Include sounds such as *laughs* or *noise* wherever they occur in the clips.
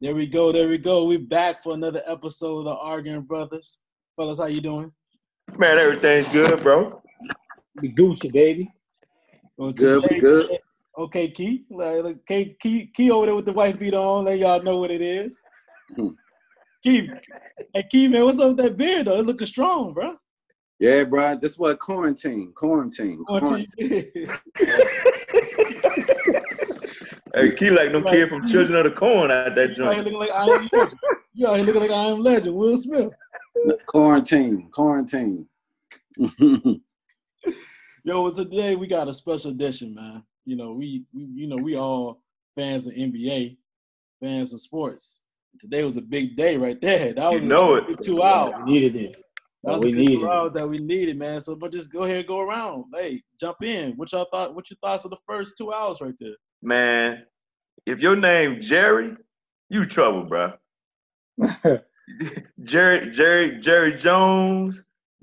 There we go. There we go. We back for another episode of the Arguing Brothers. Fellas, how you doing? Man, everything's good, bro. We Gucci, baby. Well, Good, we today- good. Okay, Key. Like, like, Key, Key, Key over there with the white beat on. Let y'all know what it is. Hmm. Key, hey Key, man, what's up with that beard though? It looking strong, bro. Yeah, bro. This what quarantine, quarantine, quarantine. *laughs* Hey, Key like them kid from Children of the Corn out that You out here joint. looking like I am legend. You out here looking like I am legend. Will Smith. quarantine, quarantine. *laughs* Yo, today we got a special edition, man. You know, we, we you know, we all fans of NBA, fans of sports. Today was a big day right there. That was You know a it. two hours. We needed it. That was we a needed two hours that we needed, man. So, but just go ahead and go around. Hey, jump in. What y'all thought? What your thoughts of the first two hours right there? Man, if your name Jerry, you trouble, bro. *laughs* Jerry, Jerry, Jerry Jones,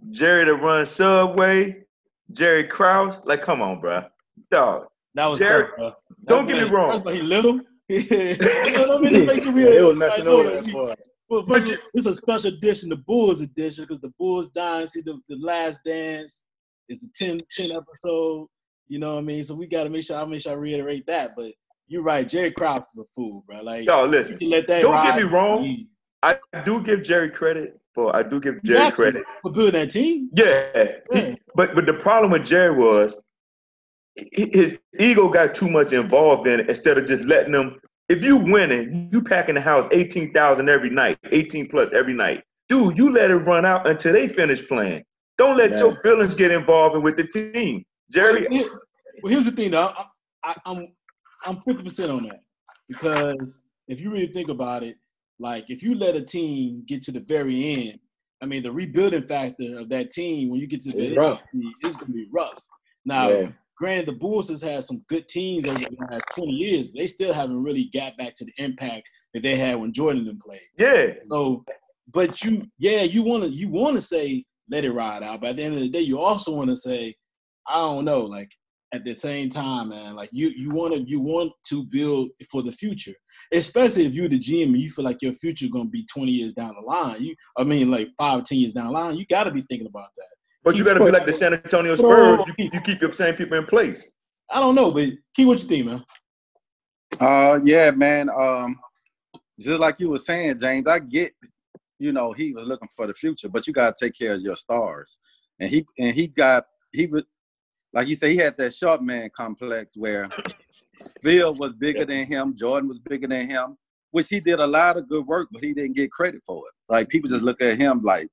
Jerry to run Subway, Jerry Krause. Like, come on, bro. Dog. That was Jerry, tough, bro. don't get me wrong. First He little. Let me just make sure we- They was messing over that boy. Well, first, you- it's a special edition, the Bulls edition, because the Bulls dynasty, the, the last dance, is a 10, 10 episode. You know what I mean? So we got to make sure I make sure I reiterate that. But you're right, Jerry Krause is a fool, bro. Like you listen. can let that Don't get me wrong. I do give Jerry credit for. I do give Jerry credit. for building that team. Yeah. Yeah. He- but but the problem with Jerry was hi- his ego got too much involved in it instead of just letting them. If you winning, you packing the house eighteen thousand every night, eighteen plus every night. Dude, you let it run out until they finish playing. Don't let Yeah. your feelings get involved with the team, Jerry. Well, here- well, here's the thing, though. I, I, I'm I'm 50 percent on that because if you really think about it, like if you let a team get to the very end, I mean, the rebuilding factor of that team when you get to the It's end, rough. it's gonna be rough. Now, Yeah. granted, the Bulls has had some good teams over the last 20 years, but they still haven't really got back to the impact that they had when Jordan and played. Yeah, So, but you, yeah, you want to you want to say let it ride out, but at the end of the day, you also want to say, I don't know, like at the same time, man, like you you want to you want to build for the future, especially if you're the GM and you feel like your future going to be 20 years down the line. You, I mean, like five, 10 years down the line, you got to be thinking about that. but you got to be like the San Antonio Spurs. You, you keep your same people in place. I don't know, but Key, what you think, man? Uh, yeah, man. Um, just like you were saying, James, I get, you know, he was looking for the future, but you gotta take care of your stars. And he and he got he was like you said, he had that sharp man complex where Phil was bigger than him, Jordan was bigger than him, which he did a lot of good work, but he didn't get credit for it. Like people just look at him like,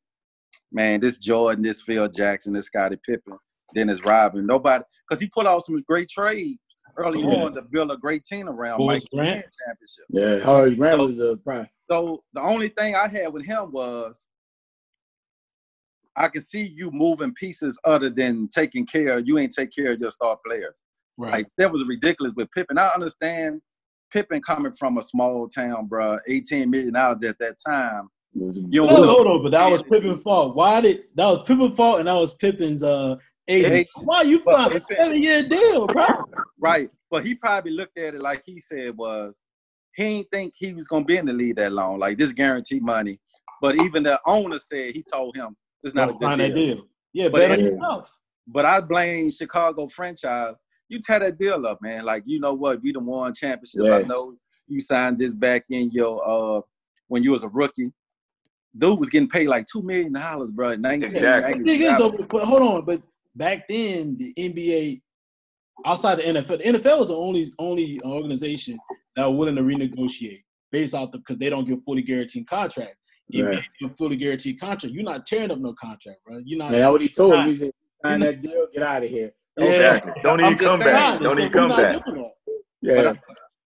man, this Jordan, this Phil Jackson, this Scottie Pippen, Dennis Rodman. nobody, because he put out some great trades early Yeah. on to build a great team around Horace Mike Grant. championship. Yeah, Horace Grant was the prime. So the only thing I had with him was I can see you moving pieces other than taking care. You ain't take care of your star players. Right. Like that was ridiculous with Pippen. I understand Pippen coming from a small town, bruh, 18 million dollars at that time. Was, You No, don't hold on, but that was Pippen's fault. Why did that was Pippen's fault and that was Pippen's uh agent? Agent. Why you But signed a seven year deal, bro? Right. But he probably looked at it like he said was he ain't think he was gonna be in the league that long. Like this guaranteed money. But even the owner said he told him it's not a good deal. deal. Yeah, But better it- yourself. But I blame Chicago franchise. You tear that deal up, man. Like you know what? We done won championship. I know you signed this back in your uh when you was a rookie. Dude was getting paid like two million dollars, bro. Nineteen. Exactly. The thing is though, but hold on, but back then the NBA outside the NFL, the NFL was the only only organization that were willing to renegotiate based off the because they don't give fully guaranteed contract. NBA Right. give fully guaranteed contract. You're not tearing up no contract, bro. You're not. Man, that's what he told him. Nah. He said, sign that deal, get out of here. Yeah. Exactly. Don't even come back. Fine, Don't even come back. Yeah. But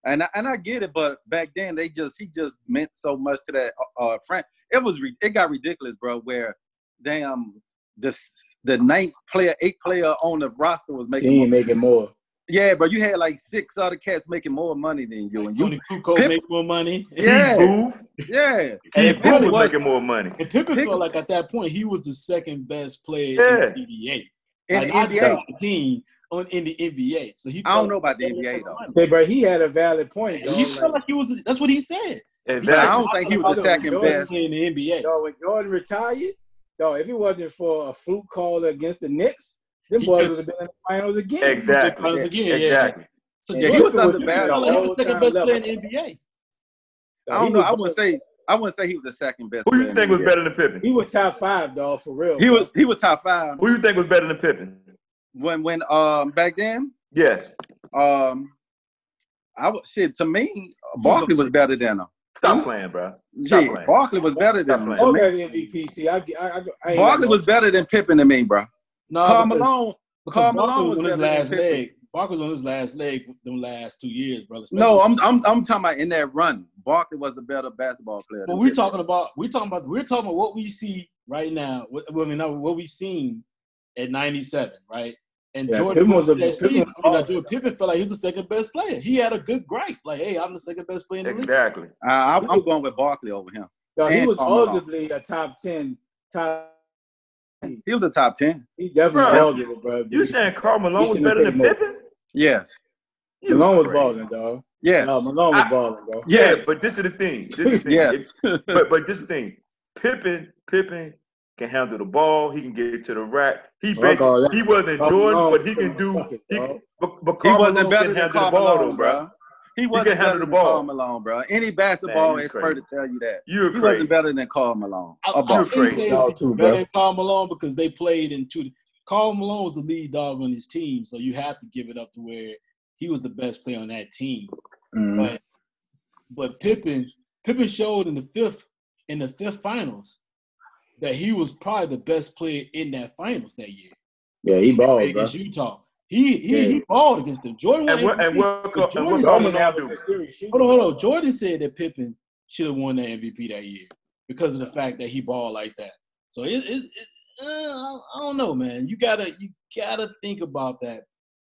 and I, and I get it, but back then they just he just meant so much to that uh friend. It was re- it got ridiculous, bro. Where damn the the ninth player, eight player on the roster was making Team more. making more. Yeah, but You had like six other cats making more money than you, and you Toni Kukoc Pip- make more money. *laughs* Yeah. Boo. yeah. And He Pippen Boo was was- making more money. And Pippen Pick- felt like at that point he was the second best player Yeah. in the NBA. In Like, the NBA, just on team on in the NBA. So he I don't know about the NBA though. Okay, but he had a valid point. He Dog. felt Like, like he was. That's what he said. But I don't think he was the second Jordan best. in the NBA. dog, when Jordan retired, dog, if it wasn't for a fluke call against the Knicks, them He boys would have been in the finals again. Exactly. Finals again, yeah. Exactly. So Yeah, he was under he bad felt he was the second best player in the NBA. I don't He know. I wouldn't say I wouldn't say he was the second best. Who player you think was better than Pippen? He was top five, dog, for real. He was he was top five Who you think was better than Pippen? when when um back then. Yes. Um, I would shit to me. Barkley was better than him. Stop playing, bro. Stop Shit, playing. Barkley was better Stop than him. playing. To Okay, the MVP. See, I, I, I, I Barkley was better than Pippen to me, bro. No, Karl because- Malone. because Karl Barkley Malone was on his last leg. Barkley was on his last leg them last two years, brother. No, I'm I'm I'm talking about in that run. Barkley was a better basketball player. But we're talking about we're talking about we're talking about what we see right now. What, well, I mean, no, what we seen at '97, right? And Yeah, Jordan Pippen was a- that Pippen season, was I mean, like. Jordan Pippen felt like he was the second best player. He had a good gripe, like, "Hey, I'm the second best player in the league." Exactly. Uh, I'm, I'm going with Barkley over him. dog, he was arguably a top ten. Top. He was a top ten. He definitely Bro, arguable, bro. You saying Karl Malone was better than. Pippen? Yes. You Malone was balling, dog. Yes. No, Malone was balling, bro. Yeah, Yes. but this is the thing. This is the *laughs* thing. yes. *laughs* but but this is the thing. Pippen, Pippen can handle the ball. He can get it to the rack. He Fuck all that. basically, he wasn't Jordan, Malone. but he can do. He, dog. but, but He Karl wasn't Malone better can than handle Karl the ball, Malone, though, bro. Bro. He wasn't can better the than ball. Karl Malone, bro. Any basketball you expert crazy. to tell you that. You're He crazy. wasn't better than Karl Malone. I, I You're crazy. say Y'all he's too, better bro. than Karl Malone because they played in two. Karl Malone was the lead dog on his team, so you have to give it up to where he was the best player on that team. Mhm. But but Pippen Pippen showed in the fifth in the fifth finals that he was probably the best player in that finals that year Yeah, he balled, bro. against Utah. He he, Yeah. he balled against them. Jordan And what and MVP. what, and what Jordan Karl said- Jordan Malone have a do? good series. shooting. Hold on, hold on. Jordan said that Pippen should have won the MVP that year because of the fact that he balled like that. So it, it, it uh, I I don't know, man. You gotta you gotta think about that.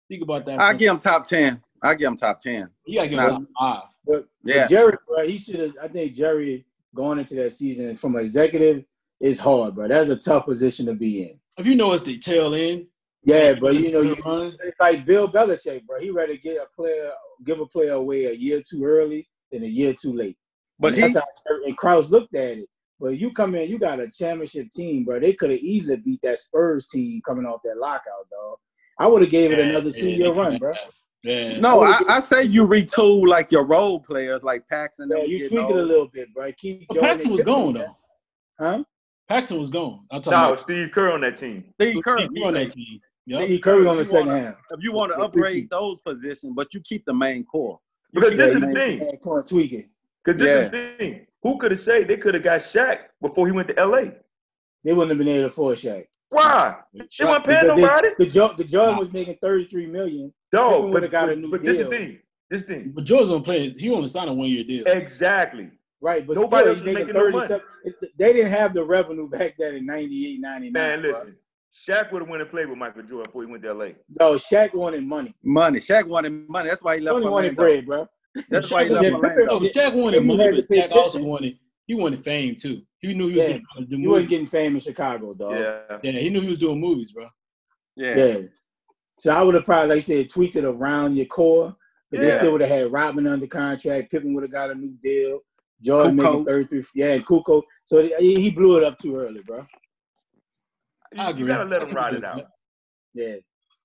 Think about that. I give him top ten. I give him top ten. you gotta give Nah. him top five. But, but Yeah. Jerry, bro, he should have. I think Jerry going into that season from executive is hard, bro. That's a tough position to be in. If you know it's the tail end, Yeah, but you know, you, it's like Bill Belichick, bro. He rather get a player, give a player away a year too early than a year too late. But and he that's how and Krause looked at it. But you come in, you got a championship team, bro. They could have easily beat that Spurs team coming off that lockout, dog. I would have gave it another two year run, bro. Yeah. no, I, I say you retool like your role players like Paxson. Yeah, them you tweak it a little bit, bro. Keep But Jordan Paxson was gone though. huh? Paxson was gone. I'm talking No, about Steve Kerr on that team. Steve Kerr. Steve Kerr on that team. Yep. Steve Curry on the second wanna- half. If you want to Yeah, upgrade those positions, but you keep the main core. You Because this is the thing. Yeah, come on, tweak it. Because this Yeah. is the thing. Who could have said they could have got Shaq before he went to LA? They wouldn't have been able to afford Shaq. Why? They weren't paying Because they- nobody. The, jo- the Jordan was making 33 million. No, but, would've got a but, new but this is the thing. This thing. But George don't play. He only signed a one year deal. Exactly. Right, but Nobody still, was making making no money. 37. They didn't have the revenue back then in 98, 99. Man, bro. listen. Shaq would have went and played with Michael Jordan before he went to LA. No, Shaq wanted money. money. Shaq wanted money. That's why he He left only wanted bread, bro. That's why he left wanted- Orlando. No, Shaq wanted money, but pay Shaq also wanted he wanted fame too. He knew he was Yeah. going to do He wasn't getting fame in Chicago, dog. Yeah. Yeah, he knew he was doing movies, bro. Yeah. Yeah. So I would have probably, like I said, tweaked it around your core. But they still would have had Rodman under contract. Pippen would have got a new deal. Jordan Kukoc. making 33. Yeah, and Kuko. So he, he blew it up too early, bro. You, I you gotta let I him ride it out. Yeah.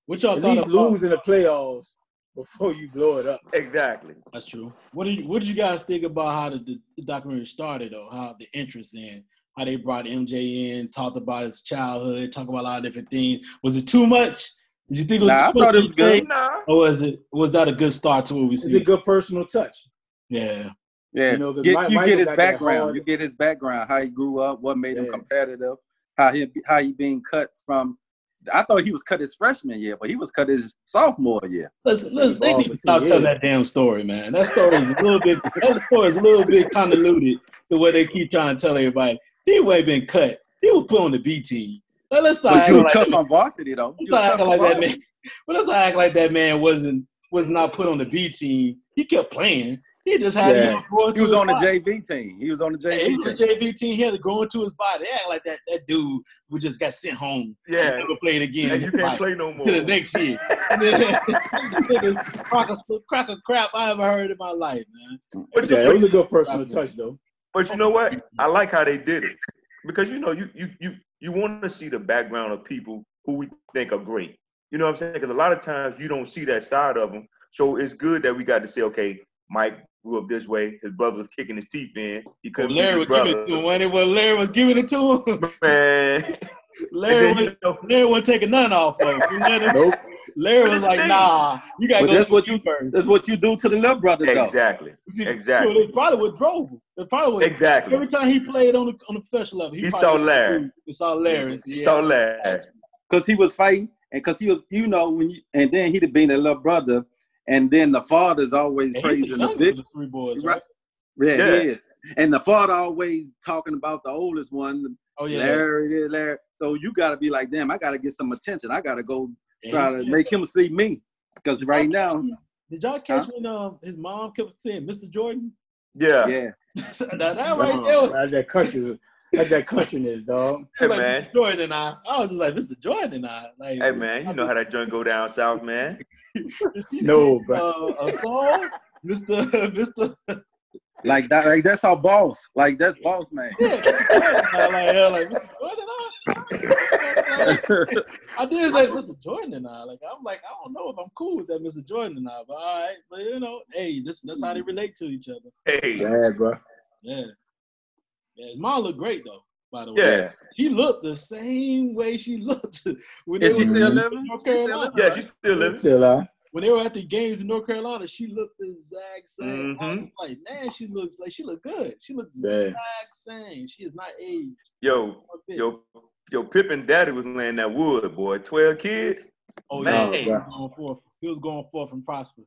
What y'all At thought least about? lose in the playoffs before you blow it up. Exactly. That's true. What did you, What did you guys think about how the, the documentary started, though? How the interest in how they brought MJ in, talked about his childhood, talked about a lot of different things. Was it too much? Did you think it was? Nah, I too much thought it was good. Nah. Or was it? Was that a good start to what we It's a good personal touch. Yeah. Yeah, You know, 'cause get, Mi- you get his background. You get his background, how he grew up, what made him competitive, how he how he being cut from. I thought he was cut his freshman year, but he was cut his sophomore year. Let's, let's they Ball need to stop telling that damn story, man. That story is a little bit that story is a little bit convoluted the way they keep trying to tell everybody. He ain't been cut. He was put on the B team. Now, let's start But acting you was like cut that, from varsity though. let's You was start acting from like that man. But let's not act like that man wasn't was not put on the B team. He kept playing. He just had Yeah. him growing He to was his on the body. JV team. He was on the JV Yeah, he JV was team. a JV team. He had to grow into his body. They act like that that dude who just got sent home. Yeah. He never played again. And you can't play no *laughs* more. to the next year. the biggest crock of, crock of crap I ever heard in my life, man. But Yeah, it was a good personal touch though. but you know what? I like how they did it because you know you you you you want to see the background of people who we think are great. You know what I'm saying? Because a lot of times you don't see that side of them. So it's good that we got to say, okay, Mike grew up this way. His brother was kicking his teeth in. He couldn't Larry beat was his giving it to him. When it was Larry was giving it to him, *laughs* Man, *laughs* Larry And then, was you know, Larry wasn't taking none off of him. Nope. Larry was like, nah, you gotta But go that's what you first. That's what you do to the little brother, though. exactly, See, exactly. You know, they probably would drove him. They probably would. exactly. Every time he played on the on the professional level, he, He saw would- Larry. He saw Larry. He saw Larry. Because he was fighting, and because he was, you know, when you, and then he'd have been a little brother, and then the father's always And praising the the big. the three boys, Right. right? Yeah, Yeah. he. And the father always talking about the oldest one, Oh yeah. Larry, this, Larry. So you got to be like, damn, I got to get some attention. I got to go And try he's- to make him see me. Because right now, Did y'all catch when um his mom kept saying Mr. Jordan? Yeah. yeah, *laughs* now that right there was that country. That's that countryness, dog. *laughs* Hey, like man. Mr. Jordan and I. I was just like Mr. Jordan and I. Like, Hey man, you know how that joint go down south, man. *laughs* No, bro. uh, a song, Mr. *laughs* Mr. like that. Like that's our boss. Like that's boss man. Yeah, Mr. I like, yeah, like Mr. Jordan and I. I did say Mr. Jordan and I. Like, I'm like, I don't know if I'm cool with that Mr. Jordan and I, but all right. But you know, hey, this that's how they relate to each other. Hey, Yeah, bro. Yeah. Yeah, his mom looked great though. By the way, yeah, she looked the same way she *laughs* looked when Is they she was still in living? North She still yeah, she still living. Still uh, when they were at the games in North Carolina, she looked the exact same. I was Mhm. like, man, she looks like she looked good. She looked the Yeah. exact same. She is not aged. Yo, one yo, yo, Pippen daddy was laying that wood, boy. Twelve kids. oh man. yeah, he was going forth. He was going forth from prosper.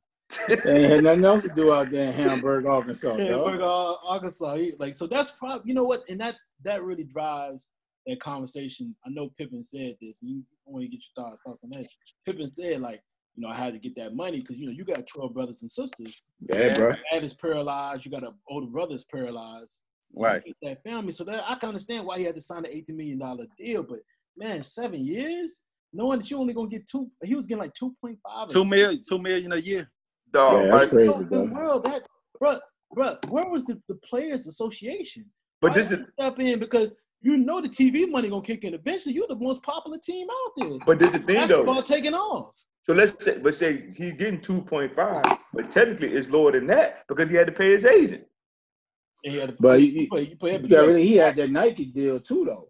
They ain't had nothing else to do out there in Hamburg, Arkansas, Yeah, dog. but, uh, Arkansas, like so. That's probably you know what, and that that really drives that conversation. I know Pippen said this, and you want to get your thoughts thoughts on that. Pippen said like, you know, I had to get that money because you know you got twelve brothers and sisters. Yeah, bro. Dad is paralyzed. You got an older brother that's paralyzed. So Right. get That family. So that I can understand why he had to sign an eighteen million dollar deal. But man, seven years, knowing that you only gonna get two. He was getting like two point five. Two million, two million a year. Dog, Yeah, that's but, crazy, the world that, bro, bro. Where was the, the players' association? but Why this is step in because you know the TV money gonna kick in. Eventually, you're the most popular team out there. but this is the thing Basketball though. taking off. So let's say, but say he's getting two point five, but technically it's lower than that because he had to pay his agent. And he had to But you- you play, you play, Yeah, but you really, he had that Nike deal too, though.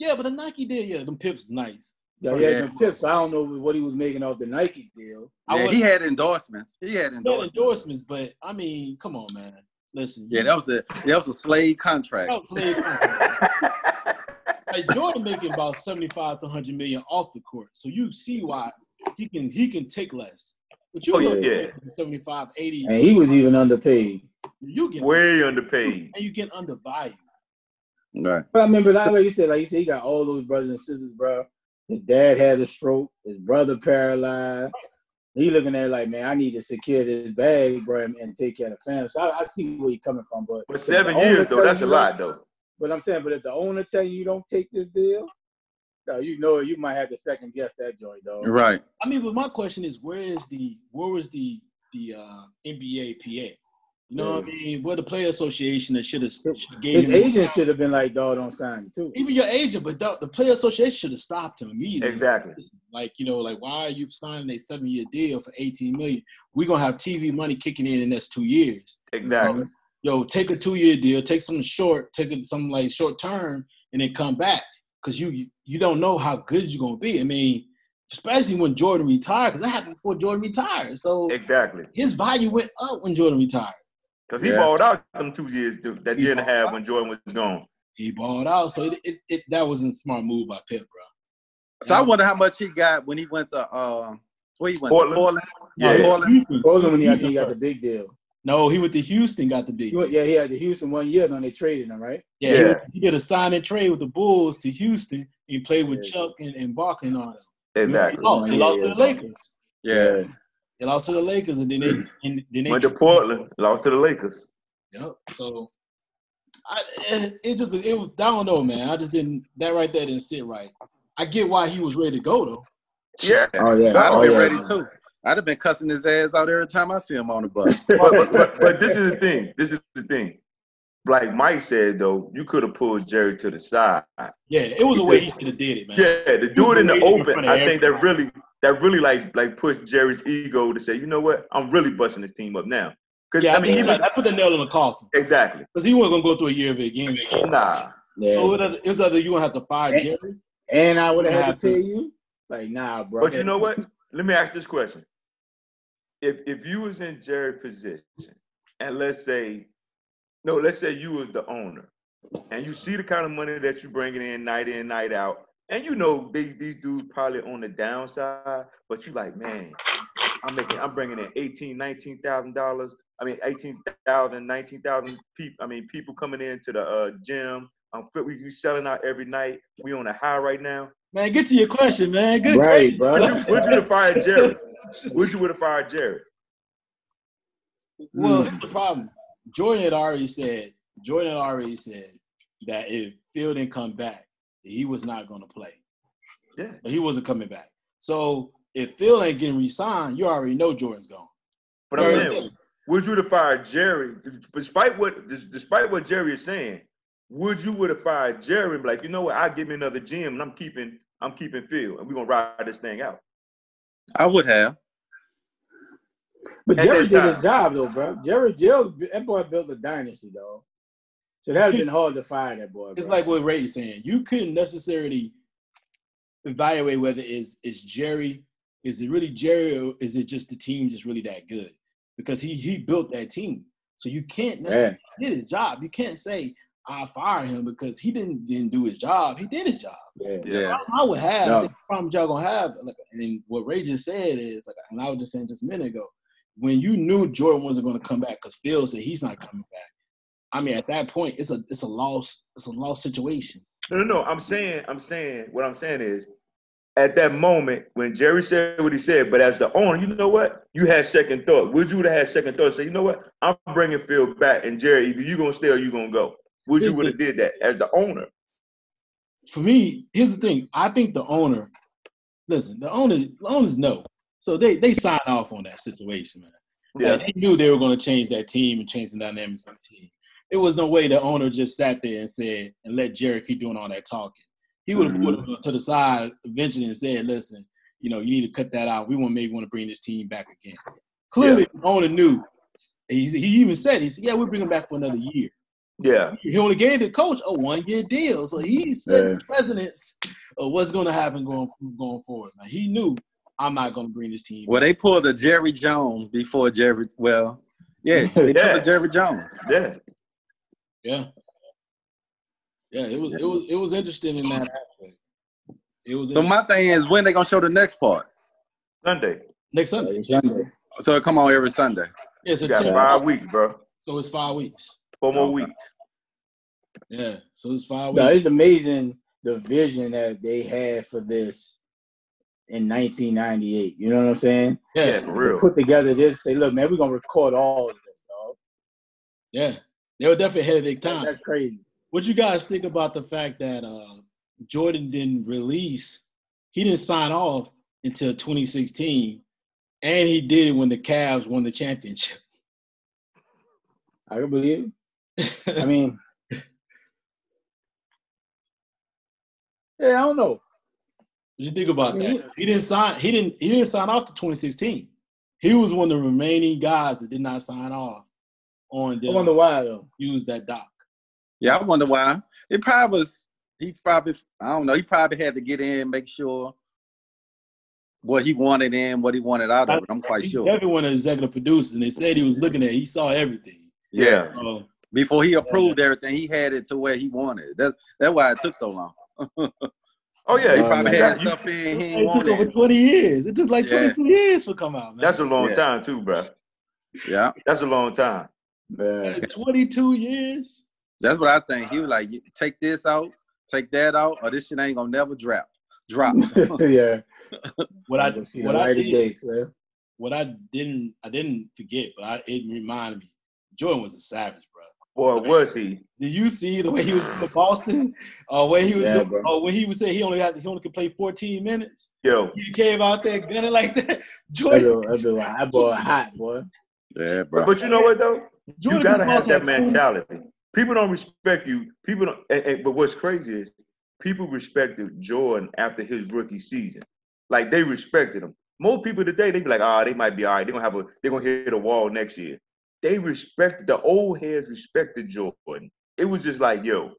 yeah, but the Nike deal, yeah, them pips is nice. Yeah, oh, he had them tips. I don't know what he was making off the Nike deal. I Yeah, was- he had endorsements. He had He had endorsements. endorsements, but I mean, come on, man. Listen, Yeah, that was a that was a slave contract. that was slave contract. like Jordan making about seventy-five to hundred million off the court, so you see why he can he can take less. But you Oh, know, yeah. 75, 80, And he was even underpaid. you get Way underpaid. and you get undervalued. Right. But I remember that, like you said, like you said, he got all those brothers and sisters, bro. His dad had a stroke, his brother paralyzed. He looking at it like, man, I need to secure this bag, bro, and, and take care of the family. So I, I see where he's coming from, but But if the seven years though, that's a lot don't- though. But I'm saying, but if the owner tell you you don't take this deal, no, you know you might have to second guess that joint, though. Right. I mean, but my question is, where is the where was the the uh, NBA PA? You know what I mean? Where the player association that should have gave His him agent should have been like, dog, don't sign it too. even your agent, but the, the player association should have stopped him immediately. Exactly. Like you know, like why are you signing a seven year deal for eighteen million? We're gonna have TV money kicking in in the next two years. Exactly. Yo, take a two year deal, take something short, take it something like short term, and then come back because you you don't know how good you're gonna be. I mean, especially when Jordan retired, because that happened before Jordan retired. So Exactly. his value went up when Jordan retired. Because he Yeah. balled out them two years, that He year and a half out. when Jordan was gone. He balled out, so it, it, it that wasn't a smart move by Pip, bro. So I wonder how much he got when he went to uh where he went Portland. Portland. No, Yeah. Portland. Houston. Portland when he, I think he got the big deal. No, he went to Houston, got the big. He went, yeah, he had the Houston one year, then they traded him, right? Yeah, He, Yeah. went- he did a sign and trade with the Bulls to Houston. He played with Yeah. Chuck and, and Barkley and all that. Exactly. He lost. He Yeah, lost yeah. to the Lakers. Yeah. They lost to the Lakers, and then they *clears throat* and then they Went to Portland, lost to the Lakers. Yep. So I it, it just it was I don't know, man. I just didn't that right there didn't sit right. I get why he was ready to go though. Yeah. Oh yeah. I'd have Oh, been oh, yeah. ready too. I'd have been cussing his ass out every time I see him on the bus. *laughs* But, but, but, but this is the thing. This is the thing. Like Mike said though, you could have pulled Jerry to the side. Yeah, it was a way he should have did it, man. Yeah, to do it in the He in open, I think that really that really like like pushed Jerry's ego to say, you know what, I'm really busting this team up now. Because Yeah, I mean, he, even I put the nail in the coffin exactly. because he wasn't gonna go through a year of it again. Nah. Yeah. So it was, it was either you gonna have to fire Jerry. and I would have had Have to to. pay you. Like, nah, bro. But you know what? Let me ask this question. If if you was in Jerry's position, and let's say, no, let's say you was the owner, and you see the kind of money that you're bringing in night in, night out, and you know these these dudes probably on the downside, but you like, man, I'm making, I'm bringing in 18, 19,000 dollars. I mean, 18,000, 19,000 people. I mean, people coming into the uh, gym. I'm fit. We, we selling out every night. We on a high right now. Man, get to your question, man. Good. Right, bro. Would you, would you have fired Jerry? *laughs* Would you would have fired Jerry? Well, Mm. the problem. Jordan had already said. Jordan had already said that if Phil didn't come back, he was not going to play. Yes. He wasn't coming back. So if Phil ain't getting re-signed, you already know Jordan's gone. But I'm saying, good. would you have fired Jerry? Despite what despite what Jerry is saying, would you would have fired Jerry and be like, you know what, I'll give me another gym and I'm keeping I'm keeping Phil and we're gonna ride this thing out. I would have. But At Jerry did his job though, bro. Jerry, Jerry, that boy built a dynasty, dog. So that would have been hard to fire that boy. It's bro. like what Ray Ray's saying. You couldn't necessarily evaluate whether it's it's Jerry, is it really Jerry, or is it just the team just really that good? Because he he built that team, so you can't necessarily did his job. You can't say I fire him because he didn't didn't do his job. He did his job. yeah. Yeah. problem I would have, No. the problem y'all gonna have, like, and what Ray just said is, like, and I was just saying just a minute ago, when you knew Jordan wasn't gonna come back because Phil said he's not coming back. I mean, at that point, it's a it's a loss, it's a lost situation. No, no, no. I'm saying, I'm saying, what I'm saying is, at that moment when Jerry said what he said, but as the owner, you know what? You had second thought. Would you have had second thought? Say, you know what? I'm bringing Phil back, and Jerry, either you gonna stay or you gonna go. Would you would have did that as the owner? For me, here's the thing: I think the owner, listen, the owners, the owners know, so they they sign off on that situation, man. Yeah. Like, they knew they were going to change that team and change the dynamics of the team. There was no way the owner just sat there and said and let Jerry keep doing all that talking. He would have mm-hmm. put him to the side eventually and said, "Listen, you know, you need to cut that out. We want maybe want to bring this team back again." Clearly, the owner knew. He, he even said, "He said, yeah, we'll bring him back for another year." Yeah. He only gave the coach a one year deal, so he's setting precedents of what's going to happen going going forward. Now, he knew I'm not going to bring this team. Well, they pulled a Jerry Jones before Jerry. Well, yeah, they Yeah. pulled a *laughs* Jerry Jones. Yeah. Yeah. Yeah, it was it was it was interesting in that aspect. It was So my thing is, when they gonna show the next part? Sunday. next Sunday. Sunday. So it come on every Sunday. Yeah, it's You a got 10 five weeks, bro. so it's five weeks. Four more Okay. weeks. Yeah, so it's five No, weeks. it's amazing the vision that they had for this in 1998. You know what I'm saying? Yeah, yeah, for They real. Put together this, say, look, man, we're gonna record all of this, dog. yeah. They were definitely ahead of their time. That's crazy. What you guys think about the fact that uh, Jordan didn't release? He didn't sign off until 2016, and he did it when the Cavs won the championship. I can believe it. I *laughs* mean, yeah, I don't know. What you think about I mean, that? He didn't sign. He didn't. He didn't sign off to 2016. He was one of the remaining guys that did not sign off on I the wonder why though. use that doc. Yeah, I wonder why. It probably was. He probably. I don't know. He probably had to get in, make sure what he wanted in, what he wanted out of it. I'm quite He's sure. definitely one of the executive producers, and they said he was looking at. it. He saw everything. Yeah. So, Before he approved everything, he had it to where he wanted. it. That, that's why it took so long. *laughs* Oh yeah. He probably man. had You- stuff in he it took over 20 years. It took like Yeah. 22 years to come out. Man. That's a long Yeah. time too, bro. Yeah, That's a long time. Yeah. 22 years. that's what I think. He was like, take this out, take that out, or this shit ain't gonna never drop. Drop. *laughs* yeah. What I see what I did, day, man. what I didn't I didn't forget, but I, it reminded me. Jordan was a savage, bro. Boy, was he? Did you see the way he was in Boston? Or when he was Yeah, doing, bro. or when he was saying he only had he only could play 14 minutes? Yo, He came out there gunning like that. That Jordan, boy, that boy, that boy hot, boy. Yeah, but, bro. but you know what though? You gotta have that had mentality. People don't respect you. People don't. And, and- but what's crazy is people respected Jordan after his rookie season. Like they respected him. Most people today they be like, ah, they might be all right. They're gonna have a. They're gonna hit a wall next year. They respected the old heads respected Jordan. It was just like, yo,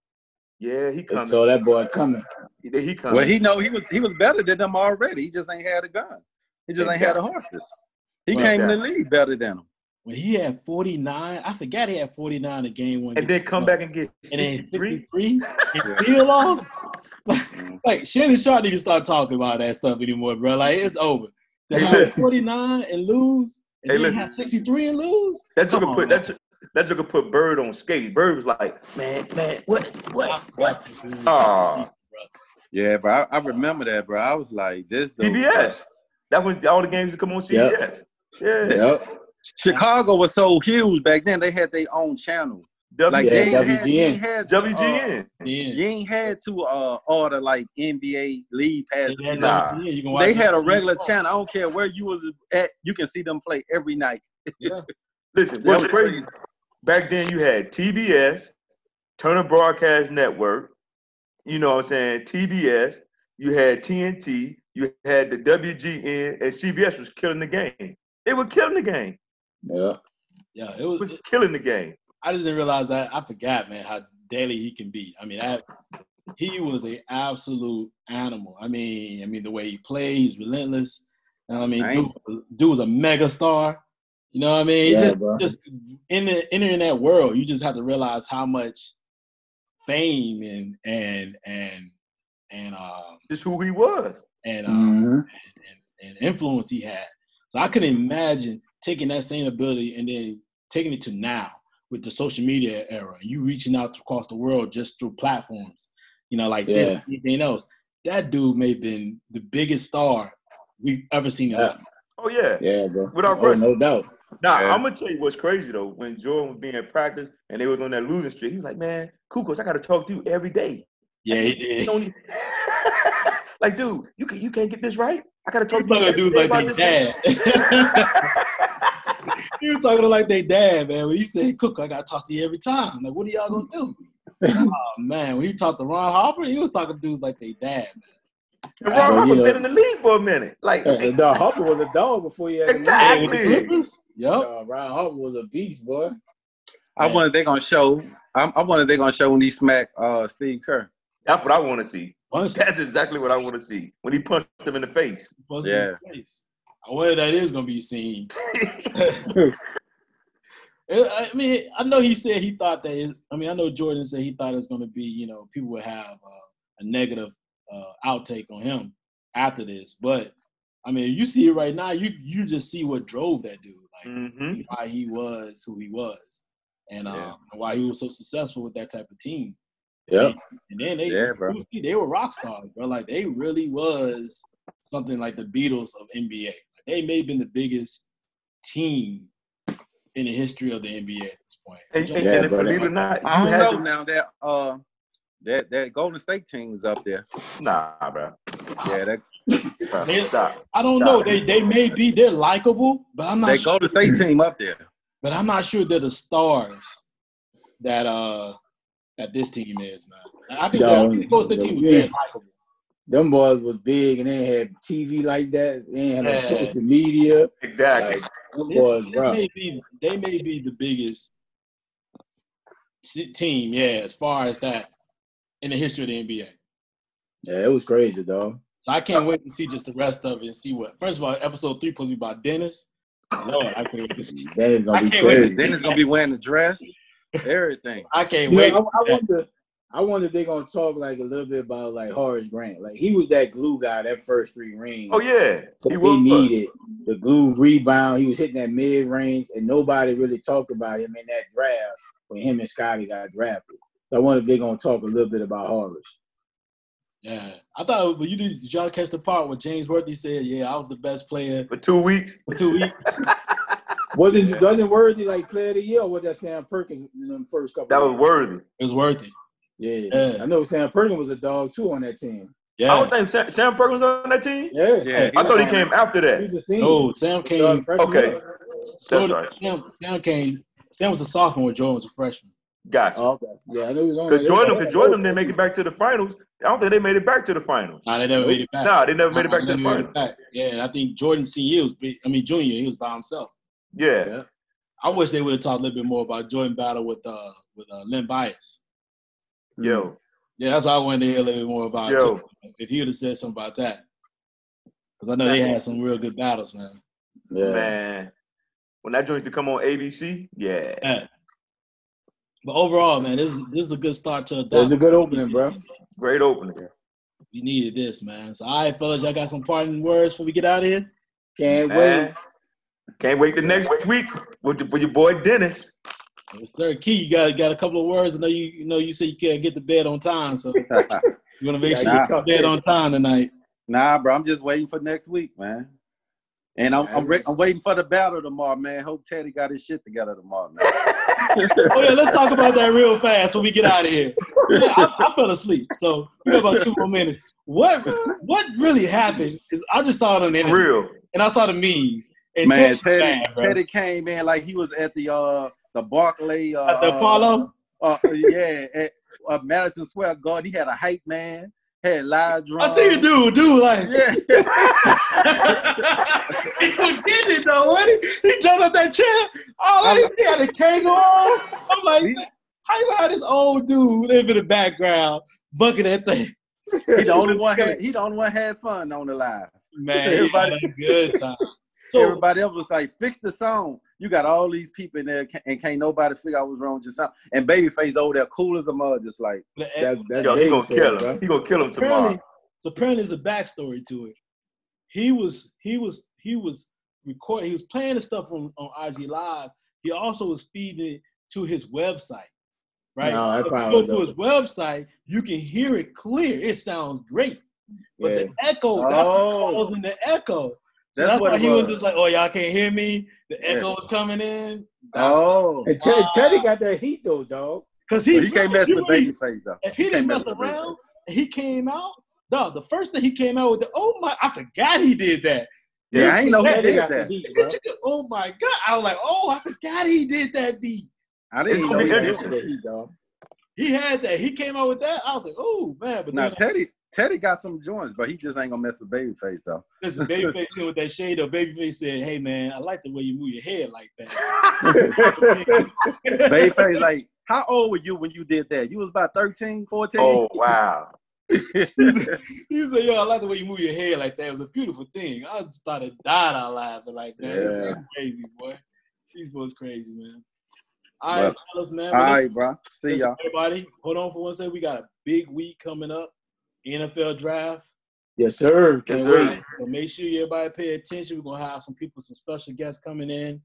yeah, he They coming. saw that boy coming. He, he coming. Well, he know he was he was better than them already. He just ain't had a gun. He just ain't had the horses. He Right. came in the league better than him. When he had 49, I forgot he had 49 in game one. and then come back and get and then 63. 63 and peel off. Mhm. Like Shannon Sharpe need to start talking about that stuff anymore, bro. Like it's over. *laughs* To have 49 and lose, and Hey, then listen. have 63 and lose. That took a put man. that took, that took a put Bird on skates. Bird was like, man, man, what, what, what? Ah, Yeah, bro. I, I remember that, bro. I was like, this dude. CBS. That was all the games that come on CBS. Yeah, Yep. Chicago was so huge back then. They had their own channel. Like WGN. they Yeah, ain't had, you ain't had to, uh, WGN. Yeah. you ain't had to uh, order like NBA league passes. They had, Nah. You can watch They had a regular your channel. I don't care where you was at. You can see them play every night. *laughs* phone. Listen, That what's crazy? Back then you had TBS, Turner Broadcast Network. You know what I'm saying? TBS. You had TNT. You had the WGN, and CBS was killing the game. They were killing the game. Yeah. Yeah, it It was. was killing the game. I just didn't realize that. I forgot, man, how daily he can be. I mean, that he was an absolute animal. I mean, I mean the way he played, he's relentless. I mean, Right. dude, dude was a mega star. You know what I mean? Yeah, just, bro. just in the entering that world, you just have to realize how much fame and and and and um Just who he was. and um, Mhm. and, and influence he had. So I couldn't imagine taking that same ability and then taking it to now with the social media era. You reaching out across the world just through platforms, you know, like this, anything else. That dude may have been the biggest star we've ever seen Yeah. life. Oh yeah. Yeah, bro. Without Oh, no doubt. Now Yeah. I'm gonna tell you what's crazy though. When Jordan was being practice and they was on that losing streak, he was like, "Man, Kukos, I gotta talk to you every day." Yeah, he You did. don't *laughs* like, dude, you can you can't get this right. I gotta talk You to you talking to dudes like about they this. *laughs* dad. you were talking to like they dad, man. When he said, Cook, I gotta talk to you every time. Like, what are y'all gonna do? *laughs* oh man, when he talked to Ron Harper, he was talking to dudes like they dad, man. And Ron Well, you Harper know- been in the league for a minute. Like, Uh, no, Harper was a dog before he had the Exactly. With the Clippers? Yep. Uh, Ryan Harper was a beast, boy. I Man. wonder if they gonna show. I, I wonder if they gonna show when he smack uh, Steve Kerr. that's what I want to see. Punched him. That's exactly what I want to see when he punched him in the face. Punched him in the face. I wonder that is gonna be seen. *laughs* I mean, I know he said he thought that. It, I mean, I know Jordan said he thought it was going to be, you know, people would have uh, a negative uh, outtake on him after this. But I mean, you see it right now. You you just see what drove that dude, like hmm why he was who he was, and um, Yeah. and why he was so successful with that type of team. Yeah. And then they, Yeah, see, they were rock stars, bro. Like they really was something like the Beatles of NBA. Like, they may have been the biggest team in the history of the NBA at this point. And, and, Yeah, and but- believe it or not, I don't know to- now that uh that that Golden State team is up there. Nah, bro. Yeah, that Bro, Yeah. Stop. I don't know. They they may be they're likable, but I'm not that sure. Golden State team up there. But I'm not sure they're the stars that uh that this team is, man. I think No, the Golden State team was yeah. very likable. Them boys was big and they ain't had TV like that. They ain't had no Yeah. social media. Exactly. Them This, boys, this may be they may be the biggest team, yeah, as far as that in the history of the NBA. Yeah, it was crazy, though. So I can't wait to see just the rest of it and see what. First of all, episode three supposed to be about Dennis. Lord, I can't wait to see. That is gonna be can't wait to crazy. Then it's gonna be wearing the dress, *laughs* everything. I can't You wait. know, I, I wonder. I wonder if they're gonna talk like a little bit about like Horace Grant. Like he was that glue guy that first three rings. Oh yeah, that he was. needed the glue rebound. He was hitting that mid range, and nobody really talked about him in that draft when him and Scottie got drafted. So I wonder if they're gonna talk a little bit about Horace. Yeah, I thought, but you did, did y'all catch the part where James Worthy said, "Yeah, I was the best player For two weeks. for two weeks." *laughs* Wasn't doesn't Worthy like player of the year or was that Sam Perkins in the first couple? That was games? worthy. It was worthy. Yeah. Yeah. I know Sam Perkins was a dog too on that team. Yeah. I Yeah. don't think Sam, Sam Perkins was on that team. Yeah. Yeah, I thought he came after that. He's a senior. No, Sam came. freshman Okay. year. so right. Sam, Sam came. Sam was a sophomore. Jordan was a freshman. Gotcha. Oh, okay. Yeah, I knew he was on. Because. Jordan, because Jordan didn't make it back to the finals. I don't think they made it back to the finals. Nah, they never made it back. Nah, they never made it back they to the never finals. Yeah, and I think Jordan senior was. I mean, junior, he was by himself. Yeah. Yeah. I wish they would have talked a little bit more about Jordan battle with uh with uh, Len Bias. Yo. Mm-hmm. Yeah, that's why I wanted to hear a little bit more about. Yo. Too. If he would have said something about that, because I know they had some real good battles, man. Yeah. Man. When that joint used to come on ABC, yeah. Yeah. But overall, man, this is this is a good start to a. That was a good opening, bro. Great opening. We needed this, man. So, all right, fellas, y'all got some parting words before we get out of here. Can't wait. Can't wait the next week with, with your boy Dennis. Yes, sir. Key, you got got a couple of words. I know you you know you said you can't get to bed on time, so *laughs* you want to make Yeah, sure nah. you get to bed on time tonight. nah, bro. I'm just waiting for next week, man. And I'm I'm, re- I'm waiting for the battle tomorrow, man. Hope Teddy got his shit together tomorrow, man. *laughs* Oh yeah, let's talk about that real fast when we get out of here. Yeah, I, I fell asleep, so we got about two more minutes. What what really happened is I just saw it on the internet real. and I saw the memes. And man, Teddy bad. Teddy came in like he was at the uh the Barclay uh, the Apollo? Uh, uh, yeah, at uh, Madison Square Garden. He had a hype man, had live drums. I see you dude, dude, like Yeah. *laughs* he was getting it though, what he? He jumped up that chair. Oh, like, he had a kangaroo. I'm like, He- how you had this old dude live in the background, bucking that thing? he the only one had *laughs* he the only one had fun on the live. Man, Everybody- everybody had a good time. *laughs* So Everybody else was like, fix the song. You got all these people in there, and can't nobody figure out what's wrong with your sound. And Babyface over there, cool as a mud, just like, eh, That, that's Yo, he gonna Babyface, kill bro. him. He gonna kill him tomorrow. apparently, so apparently, there's a backstory to it. He was he was he was recording. He was playing the stuff on, on IG Live. He also was feeding it to his website. Right. No, I if you probably go to his website, you can hear it clear. It sounds great. But Yeah. the echo, that's Oh. what causing the echo. So That's that's, what why he was. was. just like, oh, y'all can't hear me. The Yeah. echo was coming in. That's oh, And Teddy, Teddy got that heat though, dog. because But he, he can't mess you with really- Babyface though. If he He didn't mess mess around, he came out, dog. The first thing he came out with, the, oh my, I forgot he did that. Yeah, I ain't know who did got that. heat. *laughs* Oh my god! I was like, oh, I forgot he did that beat. I didn't even know he gonna did be He got that. heat, dog. He had that. He came out with that. I was like, oh man. But Now Teddy, Teddy got some joints, but he just ain't gonna mess with Babyface though. listen, Babyface came with that shade. Of Babyface said, "Hey man, I like the way you move your head like that." *laughs* Babyface, like, how old were you when you did that? You was about 13, 14? Oh wow. *laughs* he said, "Yo, I like the way you move your head like that. It was a beautiful thing." I just started dying out laughing like that. Yeah. Crazy, boy. These boys crazy, man. All right, Well, fellas, man. All right, bro. See y'all. everybody. Hold on for one second. We got a big week coming up. NFL draft. yes, sir. Yes, sir. So make sure everybody pay attention. We're gonna have some people, some special guests coming in.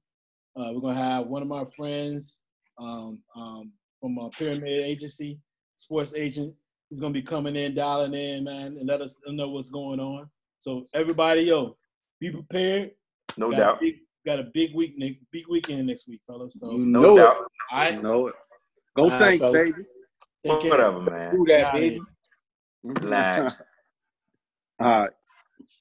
Uh, we're gonna have one of my friends um, um, from a pyramid agency, sports agent. He's gonna be coming in, dialing in, man, and let us know what's going on. So everybody, yo, be prepared. No got doubt. A big, got a big week, ne- big weekend next week, fellas. So You No know doubt. I Know it. Go All right, Saints, fellas. baby. take care. Whatever, man. Do that, Outta baby. Relax. *laughs* Right.